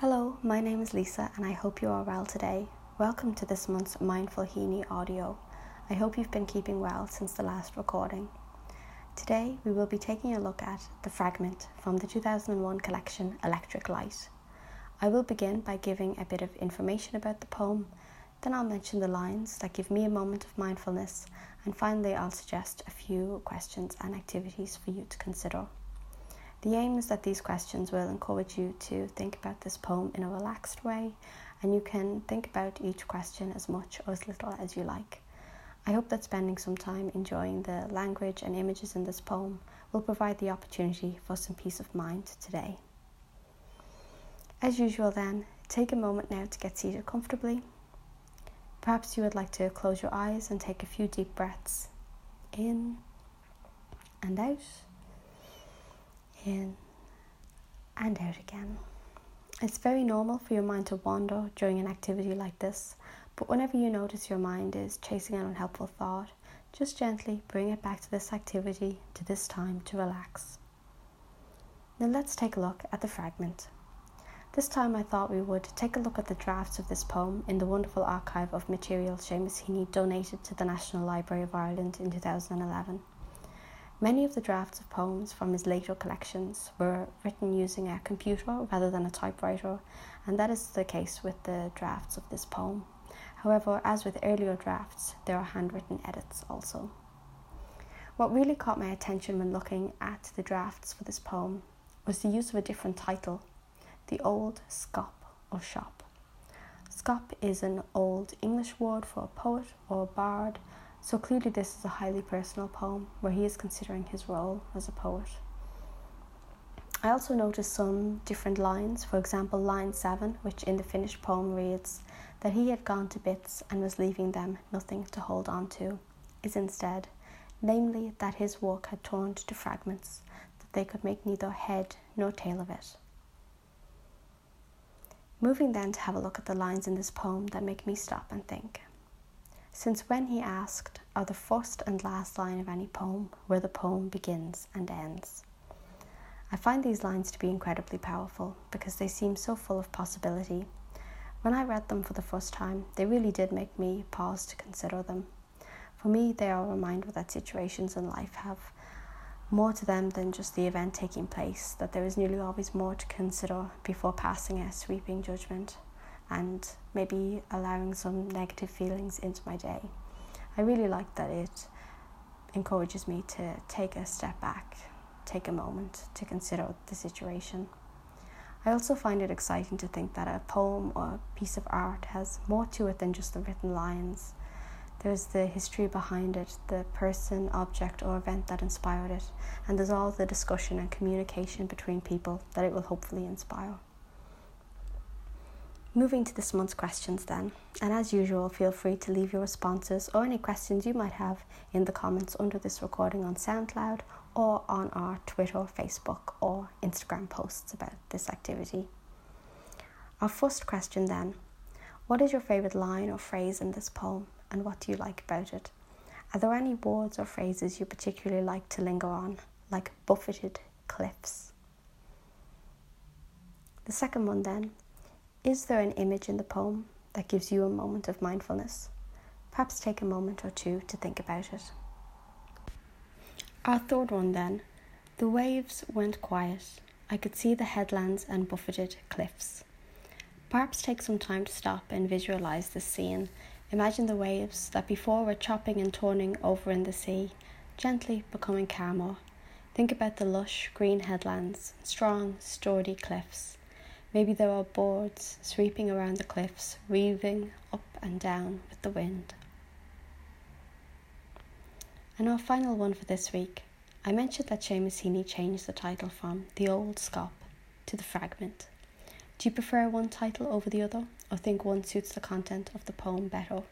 Hello, my name is Lisa and I hope you are well today. Welcome to this month's Mindful Heaney audio. I hope you've been keeping well since the last recording. Today we will be taking a look at The Fragment from the 2001 collection Electric Light. I will begin by giving a bit of information about the poem, then I'll mention the lines that give me a moment of mindfulness, and finally I'll suggest a few questions and activities for you to consider. The aim is that these questions will encourage you to think about this poem in a relaxed way, and you can think about each question as much or as little as you like. I hope that spending some time enjoying the language and images in this poem will provide the opportunity for some peace of mind today. As usual, then, take a moment now to get seated comfortably. Perhaps you would like to close your eyes and take a few deep breaths in and out in and out again. It's very normal for your mind to wander during an activity like this, but whenever you notice your mind is chasing an unhelpful thought, just gently bring it back to this activity, to this time to relax. Now let's take a look at the fragment. This time I thought we would take a look at the drafts of this poem in the wonderful archive of material Seamus Heaney donated to the National Library of Ireland in 2011. Many of the drafts of poems from his later collections were written using a computer rather than a typewriter, and that is the case with the drafts of this poem. However, as with earlier drafts, there are handwritten edits also. What really caught my attention when looking at the drafts for this poem was the use of a different title, the Old Scop or Shop. Scop is an old English word for a poet or a bard so clearly, this is a highly personal poem where he is considering his role as a poet. I also noticed some different lines, for example, line 7, which in the finished poem reads that he had gone to bits and was leaving them nothing to hold on to, is instead, namely, that his work had torn to fragments, that they could make neither head nor tail of it. Moving then to have a look at the lines in this poem that make me stop and think since when he asked are the first and last line of any poem where the poem begins and ends. I find these lines to be incredibly powerful because they seem so full of possibility. When I read them for the first time, they really did make me pause to consider them. For me, they are a reminder that situations in life have more to them than just the event taking place, that there is nearly always more to consider before passing a sweeping judgment and maybe allowing some negative feelings into my day. I really like that it encourages me to take a step back, take a moment to consider the situation. I also find it exciting to think that a poem or a piece of art has more to it than just the written lines. There's the history behind it, the person, object, or event that inspired it, and there's all the discussion and communication between people that it will hopefully inspire. Moving to this month's questions then, and as usual, feel free to leave your responses or any questions you might have in the comments under this recording on SoundCloud or on our Twitter, Facebook, or Instagram posts about this activity. Our first question then What is your favourite line or phrase in this poem, and what do you like about it? Are there any words or phrases you particularly like to linger on, like buffeted cliffs? The second one then is there an image in the poem that gives you a moment of mindfulness? Perhaps take a moment or two to think about it. Our third one then. The waves went quiet. I could see the headlands and buffeted cliffs. Perhaps take some time to stop and visualize the scene. Imagine the waves that before were chopping and turning over in the sea, gently becoming calmer. Think about the lush green headlands, strong, sturdy cliffs. Maybe there are boards sweeping around the cliffs, weaving up and down with the wind. And our final one for this week. I mentioned that Seamus Heaney changed the title from The Old Scop to The Fragment. Do you prefer one title over the other, or think one suits the content of the poem better?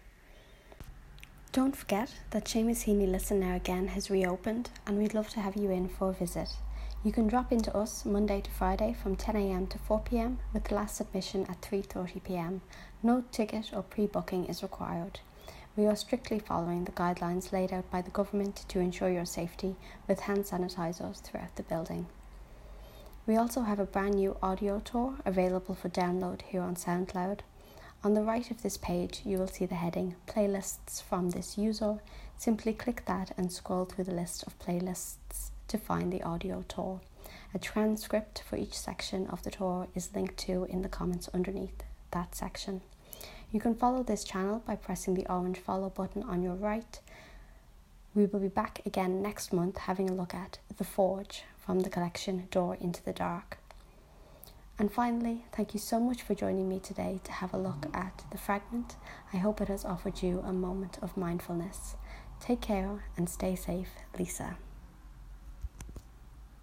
Don't forget that Seamus Heaney Listen Now Again has reopened, and we'd love to have you in for a visit. You can drop into us Monday to Friday from 10am to 4pm with the last submission at 3.30pm. No ticket or pre-booking is required. We are strictly following the guidelines laid out by the government to ensure your safety with hand sanitizers throughout the building. We also have a brand new audio tour available for download here on SoundCloud. On the right of this page, you will see the heading Playlists from this user. Simply click that and scroll through the list of playlists to find the audio tour. A transcript for each section of the tour is linked to in the comments underneath that section. You can follow this channel by pressing the orange follow button on your right. We will be back again next month having a look at The Forge from the collection Door into the Dark. And finally, thank you so much for joining me today to have a look at the fragment. I hope it has offered you a moment of mindfulness. Take care and stay safe, Lisa.